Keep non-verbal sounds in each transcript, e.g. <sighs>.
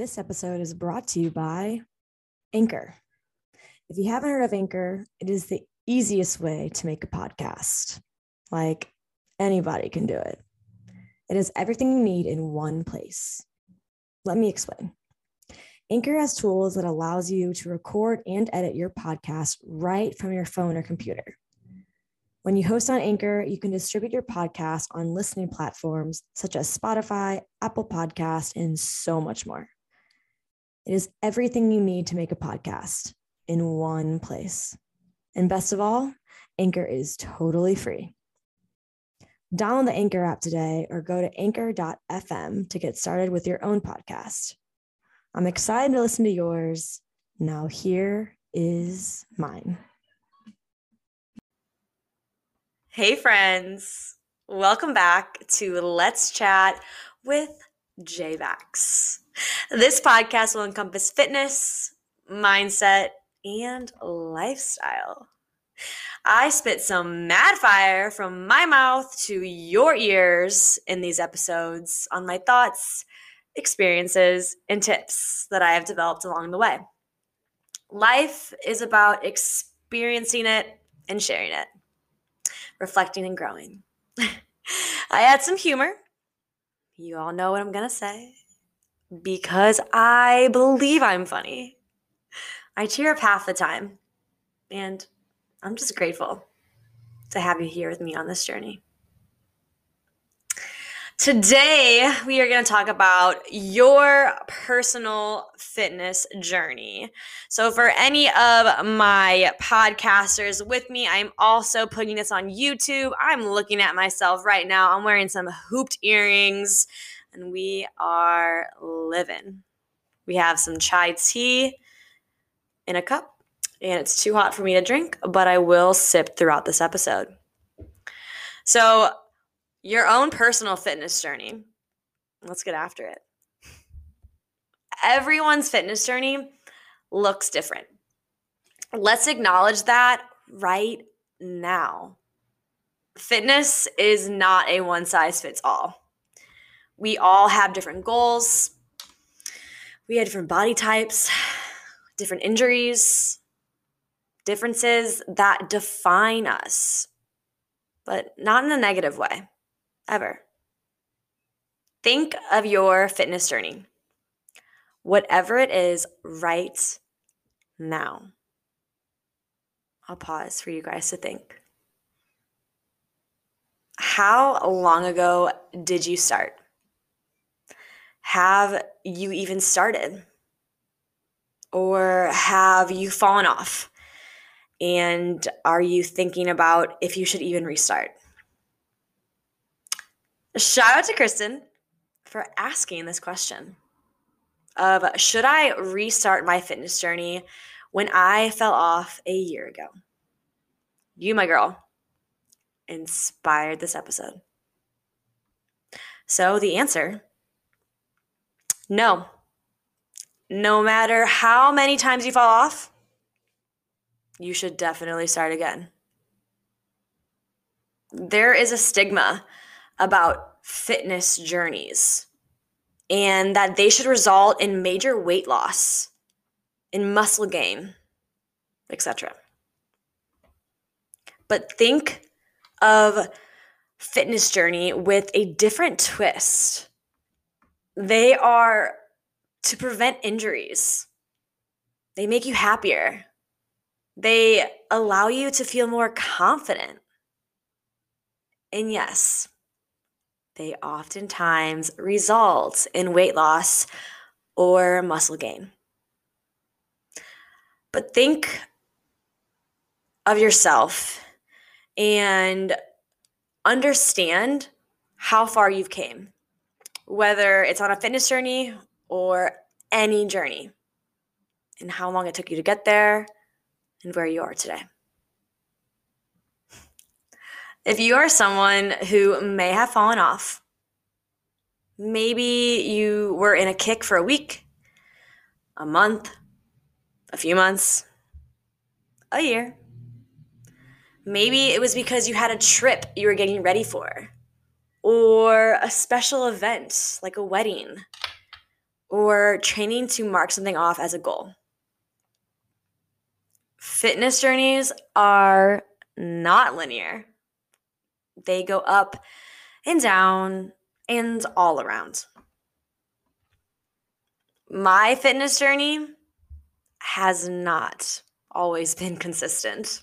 This episode is brought to you by Anchor. If you haven't heard of Anchor, it is the easiest way to make a podcast. Like anybody can do it. It has everything you need in one place. Let me explain. Anchor has tools that allows you to record and edit your podcast right from your phone or computer. When you host on Anchor, you can distribute your podcast on listening platforms such as Spotify, Apple Podcast, and so much more. It is everything you need to make a podcast in one place. And best of all, Anchor is totally free. Download the Anchor app today or go to anchor.fm to get started with your own podcast. I'm excited to listen to yours. Now, here is mine. Hey, friends. Welcome back to Let's Chat with JBax. This podcast will encompass fitness, mindset, and lifestyle. I spit some mad fire from my mouth to your ears in these episodes on my thoughts, experiences, and tips that I have developed along the way. Life is about experiencing it and sharing it reflecting and growing. <laughs> I add some humor. You all know what I'm going to say. Because I believe I'm funny. I cheer up half the time. And I'm just grateful to have you here with me on this journey. Today, we are going to talk about your personal fitness journey. So, for any of my podcasters with me, I'm also putting this on YouTube. I'm looking at myself right now. I'm wearing some hooped earrings, and we are living. We have some chai tea in a cup, and it's too hot for me to drink, but I will sip throughout this episode. So, your own personal fitness journey. Let's get after it. Everyone's fitness journey looks different. Let's acknowledge that right now. Fitness is not a one size fits all. We all have different goals. We have different body types, different injuries, differences that define us, but not in a negative way ever. Think of your fitness journey, whatever it is, right now. I'll pause for you guys to think. How long ago did you start? Have you even started? Or have you fallen off? And are you thinking about if you should even restart? Shout out to Kristen for asking this question of should I restart my fitness journey when I fell off a year ago? You, my girl, inspired this episode. So the answer no. No matter how many times you fall off, you should definitely start again. There is a stigma about fitness journeys and that they should result in major weight loss, in muscle gain, etc. But think of fitness journey with a different twist. They are to prevent injuries. They make you happier. They allow you to feel more confident. And yes, they oftentimes result in weight loss or muscle gain. But think of yourself and understand how far you've came, whether it's on a fitness journey or any journey, and how long it took you to get there and where you are today. If you are someone who may have fallen off, maybe you were in a kick for a week, a month, a few months, a year. Maybe it was because you had a trip you were getting ready for, or a special event like a wedding, or training to mark something off as a goal. Fitness journeys are not linear, they go up and down and all around. My fitness journey has not always been consistent.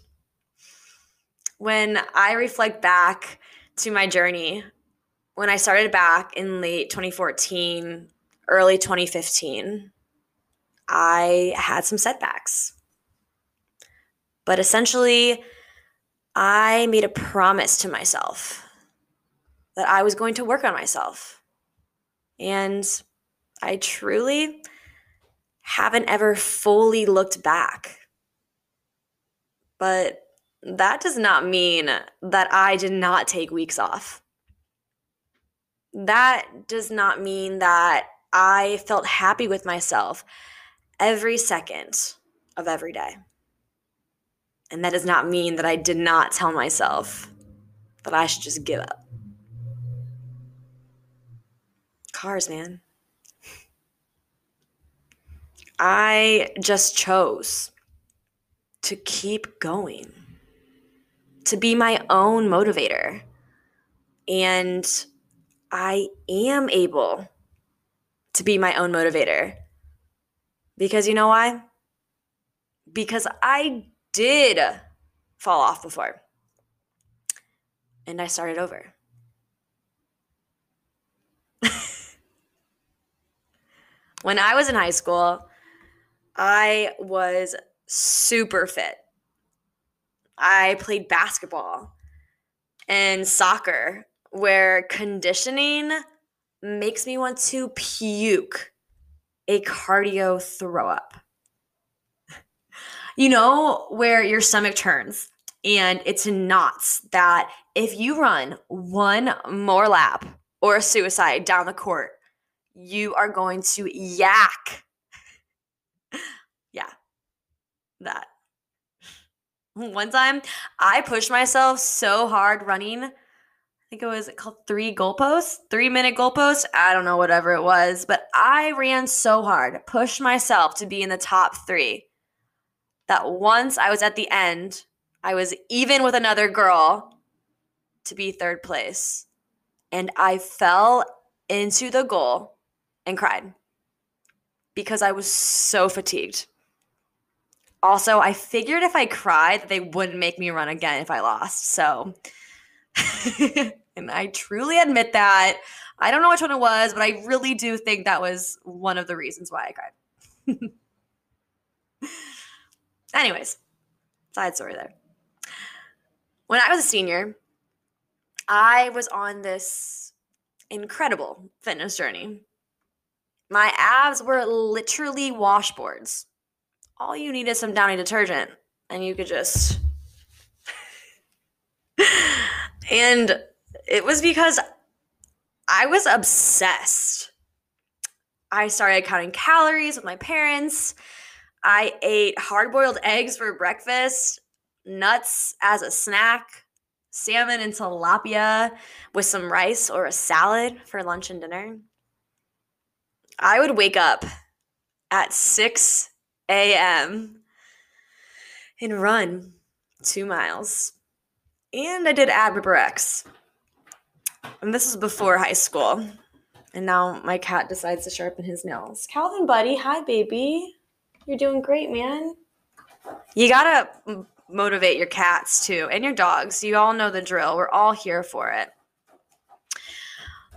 When I reflect back to my journey, when I started back in late 2014, early 2015, I had some setbacks. But essentially, I made a promise to myself that I was going to work on myself. And I truly haven't ever fully looked back. But that does not mean that I did not take weeks off. That does not mean that I felt happy with myself every second of every day. And that does not mean that I did not tell myself that I should just give up. Cars, man. I just chose to keep going, to be my own motivator. And I am able to be my own motivator. Because you know why? Because I did fall off before. And I started over. <laughs> when I was in high school, I was super fit. I played basketball and soccer, where conditioning makes me want to puke a cardio throw up. You know, where your stomach turns and it's knots that if you run one more lap or a suicide down the court, you are going to yak. <laughs> yeah, that. One time I pushed myself so hard running. I think it was called three goalposts, three minute goalpost. I don't know, whatever it was, but I ran so hard, pushed myself to be in the top three that once I was at the end, I was even with another girl to be third place. And I fell into the goal and cried because I was so fatigued. Also, I figured if I cried, they wouldn't make me run again if I lost. So, <laughs> and I truly admit that. I don't know which one it was, but I really do think that was one of the reasons why I cried. <laughs> Anyways, side story there. When I was a senior, I was on this incredible fitness journey. My abs were literally washboards. All you need is some Downy detergent, and you could just. <laughs> and it was because I was obsessed. I started counting calories with my parents. I ate hard boiled eggs for breakfast, nuts as a snack, salmon and tilapia with some rice or a salad for lunch and dinner. I would wake up at 6 a.m. and run two miles. And I did Ab Ripper X. And this is before high school. And now my cat decides to sharpen his nails. Calvin, buddy, hi, baby. You're doing great, man. You gotta motivate your cats too and your dogs. You all know the drill. We're all here for it.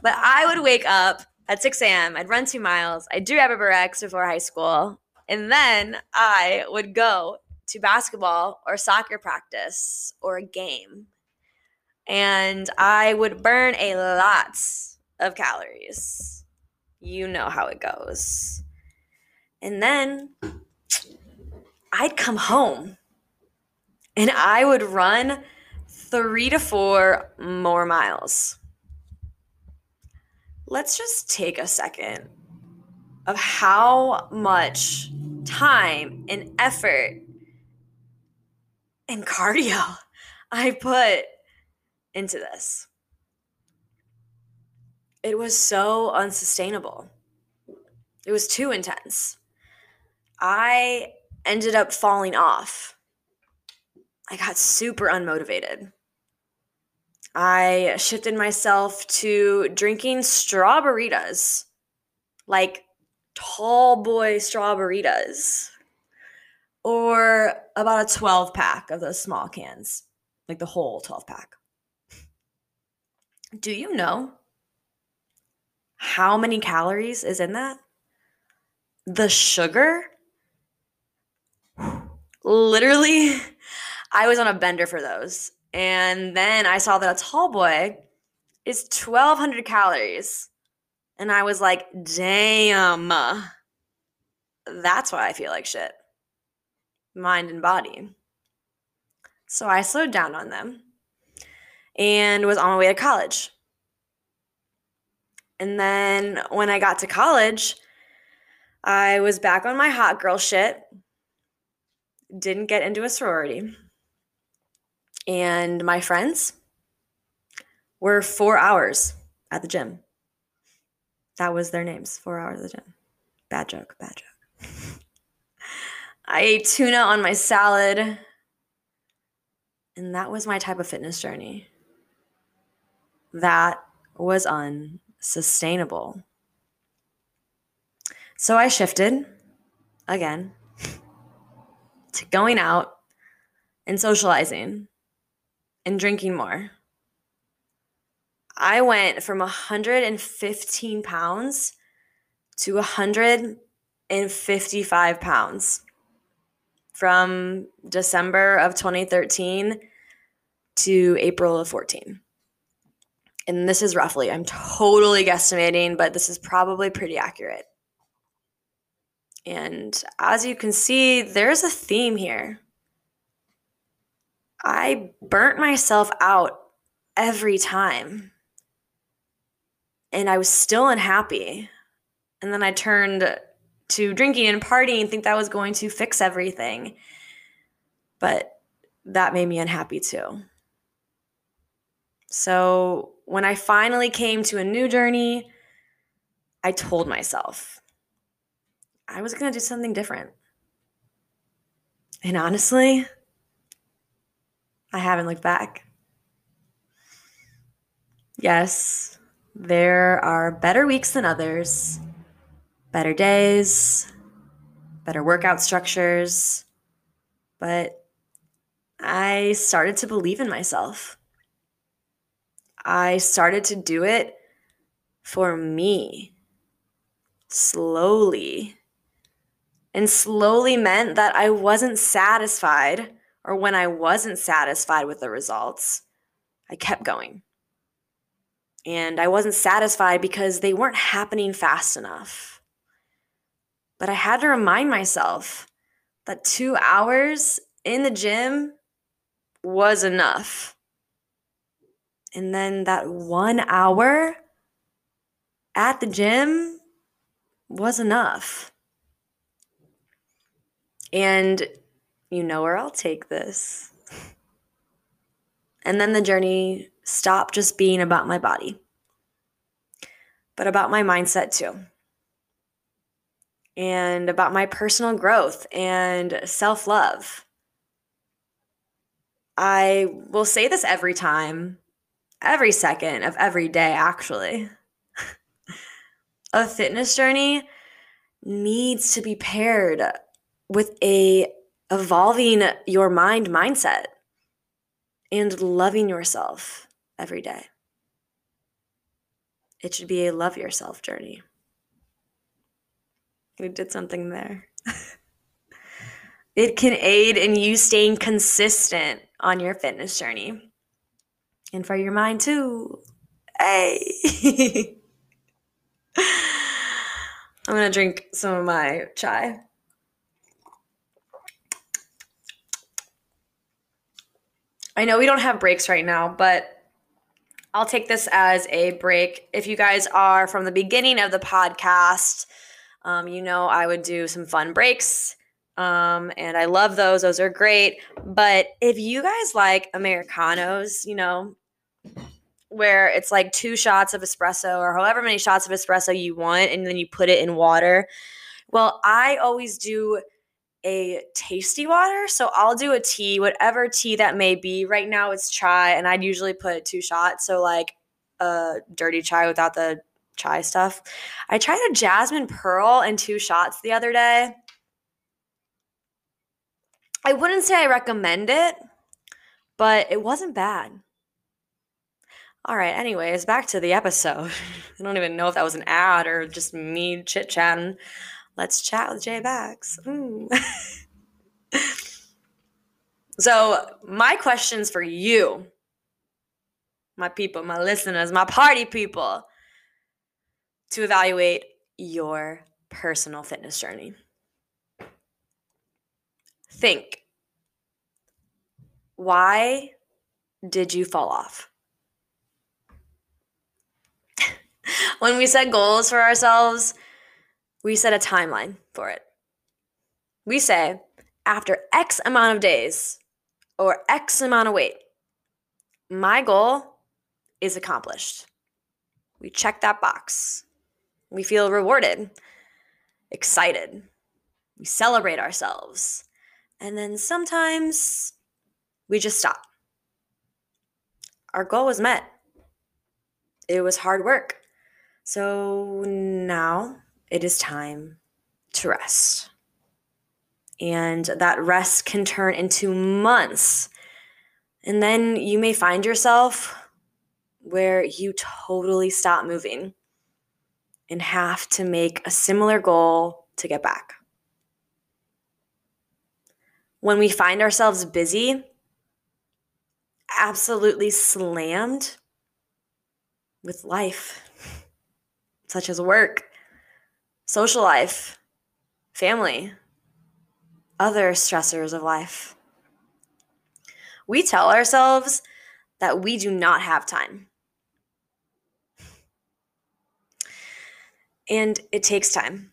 But I would wake up at 6 a.m., I'd run two miles, I'd do Ab Ripper X before high school, and then I would go to basketball or soccer practice or a game. And I would burn a lot of calories. You know how it goes. And then I'd come home and I would run three to four more miles. Let's just take a second of how much time and effort and cardio <laughs> I put into this. It was so unsustainable. It was too intense. I ended up falling off. I got super unmotivated. I shifted myself to drinking strawberries, like tall boy strawberries, or about a 12 pack of those small cans, like the whole 12 pack. Do you know how many calories is in that? The sugar? Literally, <laughs> I was on a bender for those. And then I saw that a tall boy is 1200 calories. And I was like, damn, that's why I feel like shit. Mind and body. So I slowed down on them and was on my way to college. And then when I got to college, I was back on my hot girl shit. Didn't get into a sorority. And my friends were four hours at the gym. That was their names, four hours at the gym. Bad joke, bad joke. <laughs> I ate tuna on my salad. And that was my type of fitness journey. That was unsustainable. So I shifted again to going out and socializing and drinking more. I went from 115 pounds to 155 pounds from December of 2013 to April of 14. And this is roughly, I'm totally guesstimating, but this is probably pretty accurate. And as you can see, there's a theme here. I burnt myself out every time. And I was still unhappy. And then I turned to drinking and partying and think that was going to fix everything. But that made me unhappy too. So when I finally came to a new journey, I told myself I was going to do something different. And honestly, I haven't looked back. Yes, there are better weeks than others, better days, better workout structures, but I started to believe in myself. I started to do it for me slowly. And slowly meant that I wasn't satisfied or when I wasn't satisfied with the results, I kept going. And I wasn't satisfied because they weren't happening fast enough. But I had to remind myself that two hours in the gym was enough. And then that one hour at the gym was enough. And you know where I'll take this. And then the journey stopped just being about my body, but about my mindset too. And about my personal growth and self love. I will say this every time, every second of every day, actually. <laughs> a fitness journey needs to be paired with a evolving your mind mindset and loving yourself every day. It should be a love yourself journey. We did something there. <laughs> it can aid in you staying consistent on your fitness journey and for your mind too. Hey. <laughs> I'm going to drink some of my chai. I know we don't have breaks right now, but I'll take this as a break. If you guys are from the beginning of the podcast, um, you know I would do some fun breaks. Um, and I love those. Those are great. But if you guys like Americanos, you know, where it's like two shots of espresso or however many shots of espresso you want, and then you put it in water. Well, I always do a tasty water. So I'll do a tea, whatever tea that may be. Right now it's chai, and I'd usually put two shots. So, like a dirty chai without the chai stuff. I tried a jasmine pearl and two shots the other day. I wouldn't say I recommend it, but it wasn't bad. All right, anyways, back to the episode. <laughs> I don't even know if that was an ad or just me chit chatting. Let's chat with Jay Bax. Mm. <laughs> so, my questions for you, my people, my listeners, my party people, to evaluate your personal fitness journey. Think why did you fall off? <laughs> when we set goals for ourselves, we set a timeline for it. We say, after X amount of days or X amount of weight, my goal is accomplished. We check that box. We feel rewarded, excited. We celebrate ourselves. And then sometimes we just stop. Our goal was met. It was hard work. So now it is time to rest. And that rest can turn into months. And then you may find yourself where you totally stop moving and have to make a similar goal to get back. When we find ourselves busy, absolutely slammed with life, such as work, social life, family, other stressors of life. We tell ourselves that we do not have time. And it takes time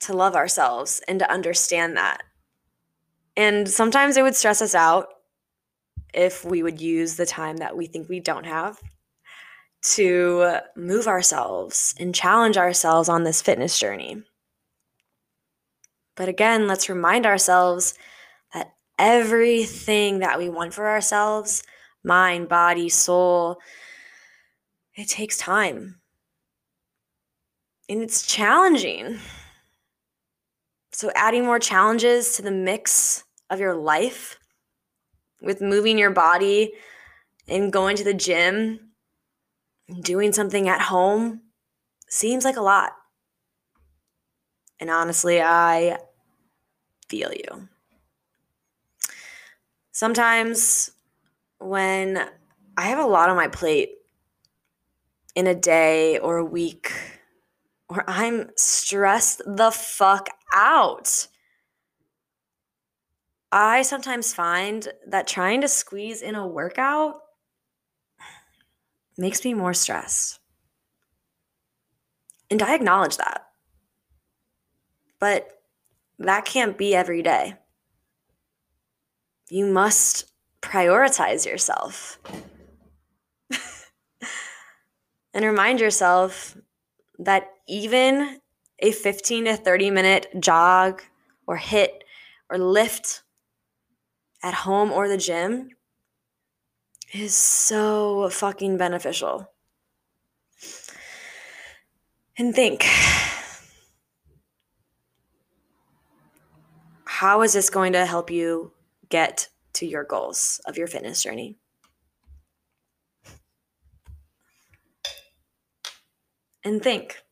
to love ourselves and to understand that. And sometimes it would stress us out if we would use the time that we think we don't have to move ourselves and challenge ourselves on this fitness journey. But again, let's remind ourselves that everything that we want for ourselves mind, body, soul it takes time. And it's challenging. So, adding more challenges to the mix of your life with moving your body and going to the gym doing something at home seems like a lot. And honestly, I feel you. Sometimes when I have a lot on my plate in a day or a week, or I'm stressed the fuck out. I sometimes find that trying to squeeze in a workout makes me more stressed. And I acknowledge that. But that can't be every day. You must prioritize yourself <laughs> and remind yourself that even a 15 to 30 minute jog or HIIT or lift at home or the gym is so fucking beneficial. And think how is this going to help you get to your goals of your fitness journey? And think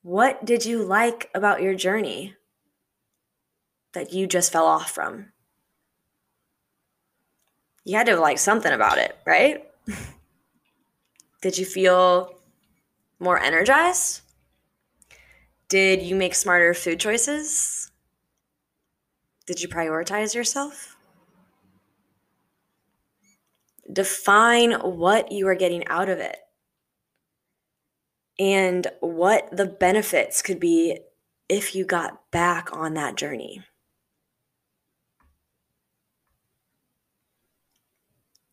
what did you like about your journey that you just fell off from? You had to like something about it, right? Did you feel more energized? Did you make smarter food choices? Did you prioritize yourself? Define what you are getting out of it and what the benefits could be if you got back on that journey.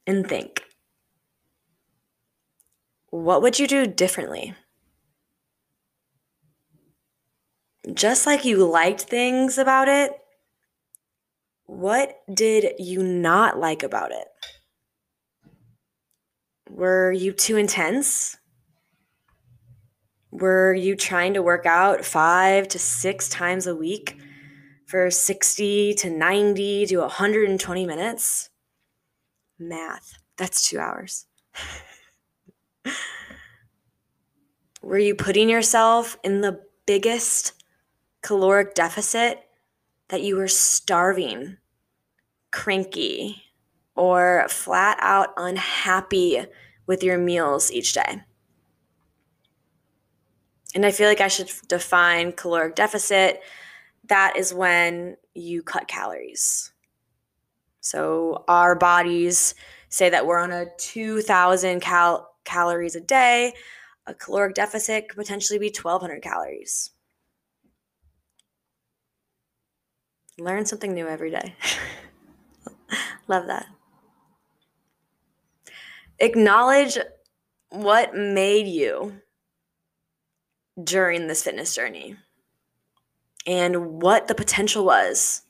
And think what would you do differently? Just like you liked things about it, what did you not like about it? Were you too intense? Were you trying to work out five to six times a week for 60 to 90 to 120 minutes? Math, that's two hours. <laughs> Were you putting yourself in the biggest caloric deficit that you were starving, cranky, or flat out unhappy with your meals each day? And I feel like I should define caloric deficit. That is when you cut calories. So our bodies say that we're on a 2000 cal- calories a day. A caloric deficit could potentially be 1200 calories. Learn something new every day. <laughs> Love that. Acknowledge what made you during this fitness journey and what the potential was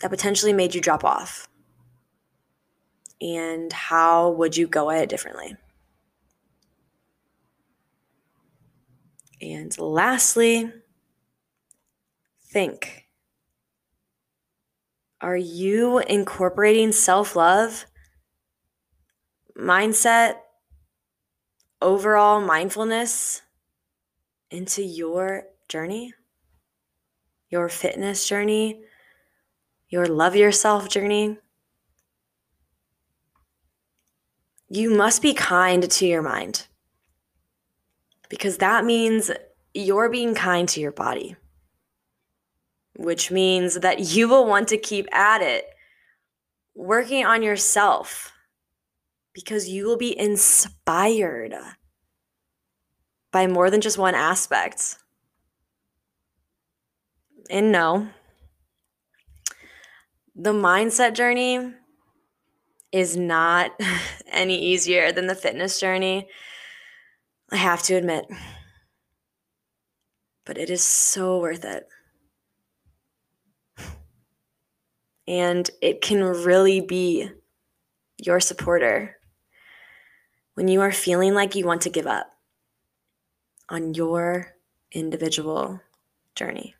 that potentially made you drop off? And how would you go at it differently? And lastly think. Are you incorporating self-love mindset overall mindfulness into your journey, your fitness journey, your love yourself journey, you must be kind to your mind because that means you're being kind to your body, which means that you will want to keep at it, working on yourself because you will be inspired by more than just one aspect. And no, the mindset journey is not <laughs> any easier than the fitness journey. I have to admit. But it is so worth it. And it can really be your supporter when you are feeling like you want to give up on your individual journey.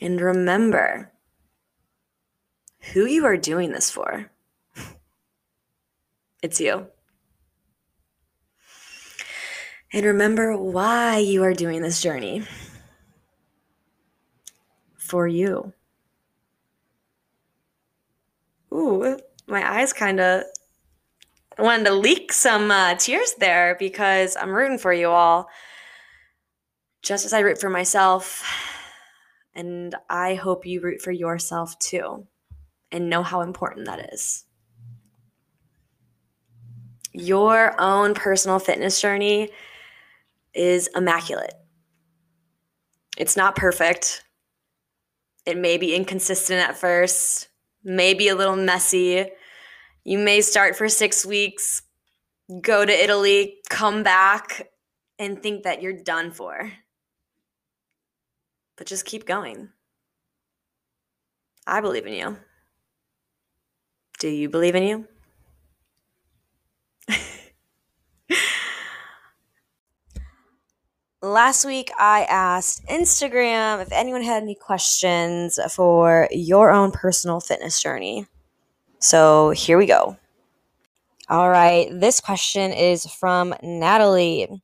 And remember who you are doing this for. It's you. And remember why you are doing this journey. For you. Ooh, my eyes kind of wanted to leak some uh, tears there because I'm rooting for you all, just as I root for myself. And I hope you root for yourself too and know how important that is. Your own personal fitness journey is immaculate. It's not perfect. It may be inconsistent at first, maybe a little messy you may start for six weeks, go to Italy, come back, and think that you're done for. But just keep going. I believe in you. Do you believe in you? Last week, I asked Instagram if anyone had any questions for your own personal fitness journey. So here we go. All right. This question is from Natalie.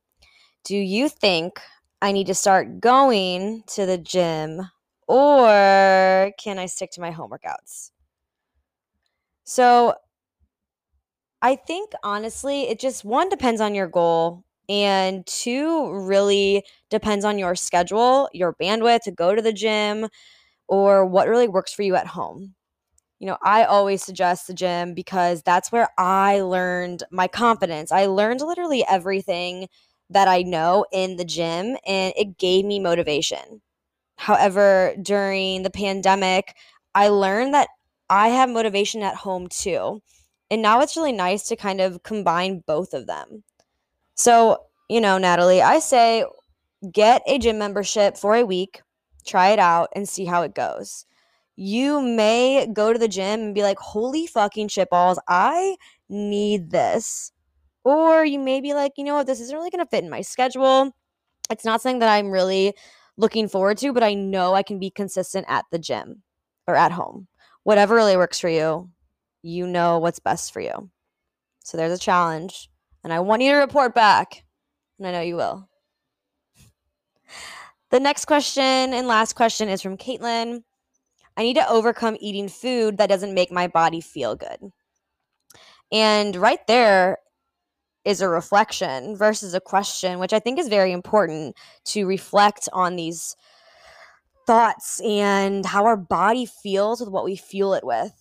Do you think I need to start going to the gym or can I stick to my home workouts? So I think honestly, it just one depends on your goal and two really depends on your schedule, your bandwidth to go to the gym or what really works for you at home you know, I always suggest the gym because that's where I learned my confidence. I learned literally everything that I know in the gym and it gave me motivation. However, during the pandemic, I learned that I have motivation at home too. And now it's really nice to kind of combine both of them. So, you know, Natalie, I say get a gym membership for a week, try it out, and see how it goes. You may go to the gym and be like, holy fucking shitballs, I need this. Or you may be like, you know what, this isn't really going to fit in my schedule. It's not something that I'm really looking forward to, but I know I can be consistent at the gym or at home. Whatever really works for you, you know what's best for you. So there's a challenge, and I want you to report back, and I know you will. The next question and last question is from Caitlin. I need to overcome eating food that doesn't make my body feel good. And right there is a reflection versus a question, which I think is very important to reflect on these thoughts and how our body feels with what we fuel it with.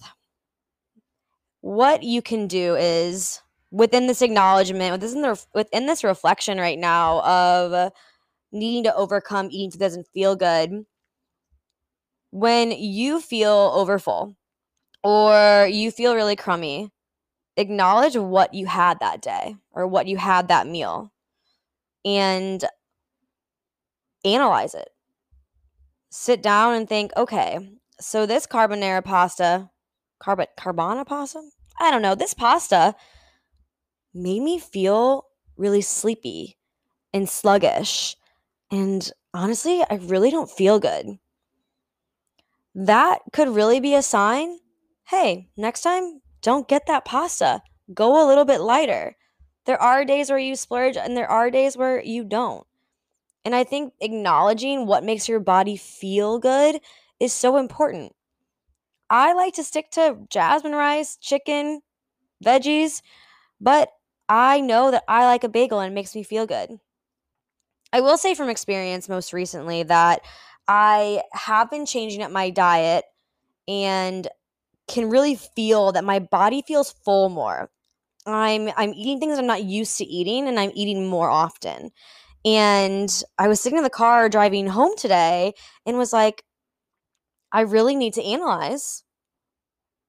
What you can do is within this acknowledgement, within, the, within this reflection right now of needing to overcome eating food doesn't feel good, when you feel overfull or you feel really crummy, acknowledge what you had that day or what you had that meal and analyze it. Sit down and think, okay, so this carbonara pasta, carb- carbona pasta? I don't know. This pasta made me feel really sleepy and sluggish. And honestly, I really don't feel good. That could really be a sign hey, next time don't get that pasta. Go a little bit lighter. There are days where you splurge and there are days where you don't. And I think acknowledging what makes your body feel good is so important. I like to stick to jasmine rice, chicken, veggies, but I know that I like a bagel and it makes me feel good. I will say from experience most recently that I have been changing up my diet and can really feel that my body feels full more. I'm I'm eating things I'm not used to eating and I'm eating more often. And I was sitting in the car driving home today and was like I really need to analyze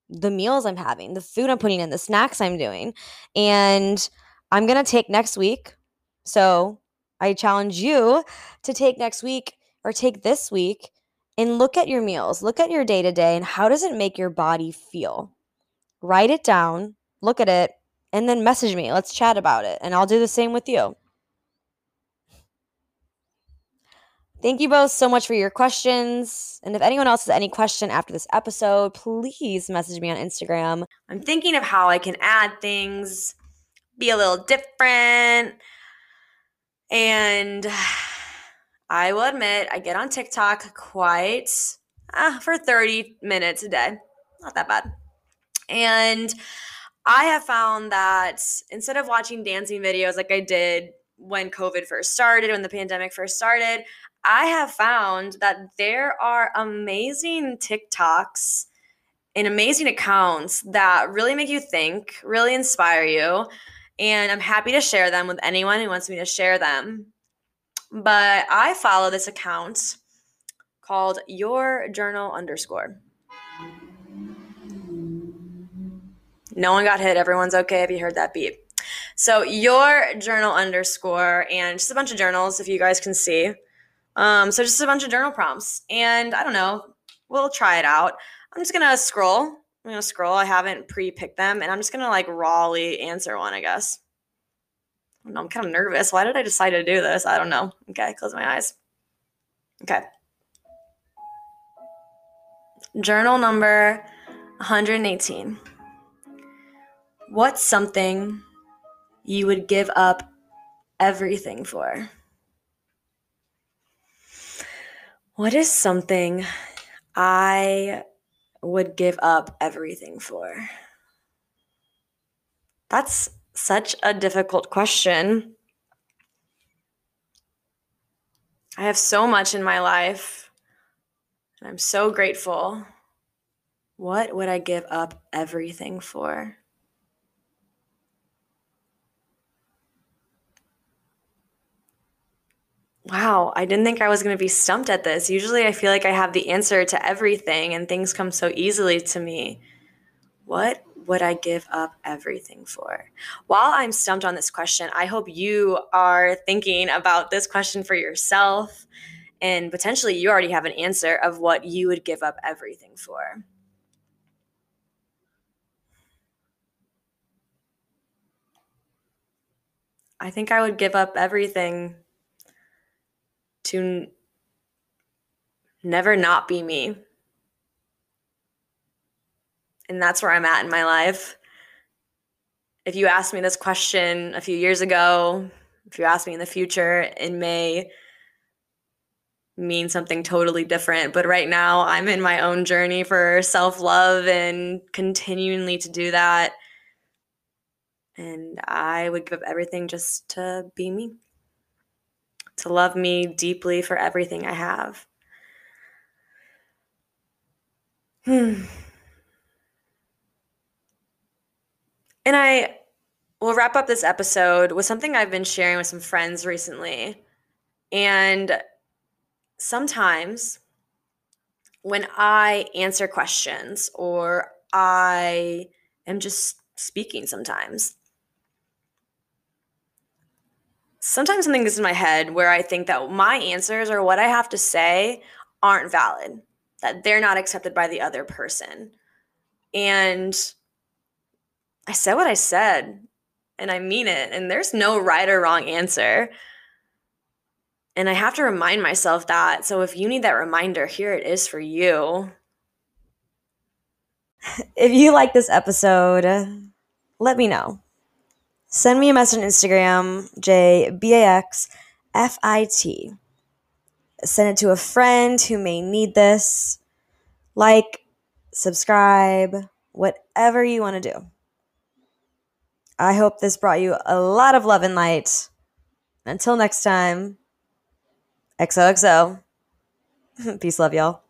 the meals I'm having, the food I'm putting in, the snacks I'm doing. And I'm going to take next week. So, I challenge you to take next week or take this week and look at your meals, look at your day to day, and how does it make your body feel? Write it down, look at it, and then message me. Let's chat about it. And I'll do the same with you. Thank you both so much for your questions. And if anyone else has any question after this episode, please message me on Instagram. I'm thinking of how I can add things, be a little different. And <sighs> I will admit, I get on TikTok quite uh, for 30 minutes a day. Not that bad. And I have found that instead of watching dancing videos like I did when COVID first started, when the pandemic first started, I have found that there are amazing TikToks and amazing accounts that really make you think, really inspire you. And I'm happy to share them with anyone who wants me to share them. But I follow this account called Your Journal underscore. No one got hit. Everyone's okay if you heard that beep. So your journal underscore and just a bunch of journals if you guys can see. Um, so just a bunch of journal prompts. And I don't know, we'll try it out. I'm just gonna scroll. I'm gonna scroll. I haven't pre-picked them, and I'm just gonna like rawly answer one, I guess. I I'm kind of nervous. Why did I decide to do this? I don't know. Okay, close my eyes. Okay. Journal number 118. What's something you would give up everything for? What is something I would give up everything for? That's such a difficult question. I have so much in my life, and I'm so grateful. What would I give up everything for? Wow, I didn't think I was going to be stumped at this. Usually I feel like I have the answer to everything and things come so easily to me. What would I give up everything for? While I'm stumped on this question, I hope you are thinking about this question for yourself and potentially you already have an answer of what you would give up everything for. I think I would give up everything to never not be me. And that's where I'm at in my life. If you asked me this question a few years ago, if you ask me in the future, it may mean something totally different. But right now, I'm in my own journey for self love and continually to do that. And I would give up everything just to be me, to love me deeply for everything I have. Hmm. <sighs> And I will wrap up this episode with something I've been sharing with some friends recently. And sometimes when I answer questions or I am just speaking sometimes, sometimes something gets in my head where I think that my answers or what I have to say aren't valid, that they're not accepted by the other person. And I said what I said, and I mean it, and there's no right or wrong answer. And I have to remind myself that. So if you need that reminder, here it is for you. <laughs> If you like this episode, let me know. Send me a message on Instagram, J B A X F I T. Send it to a friend who may need this. Like, subscribe, whatever you want to do. I hope this brought you a lot of love and light. Until next time. XOXO. <laughs> Peace, love, y'all.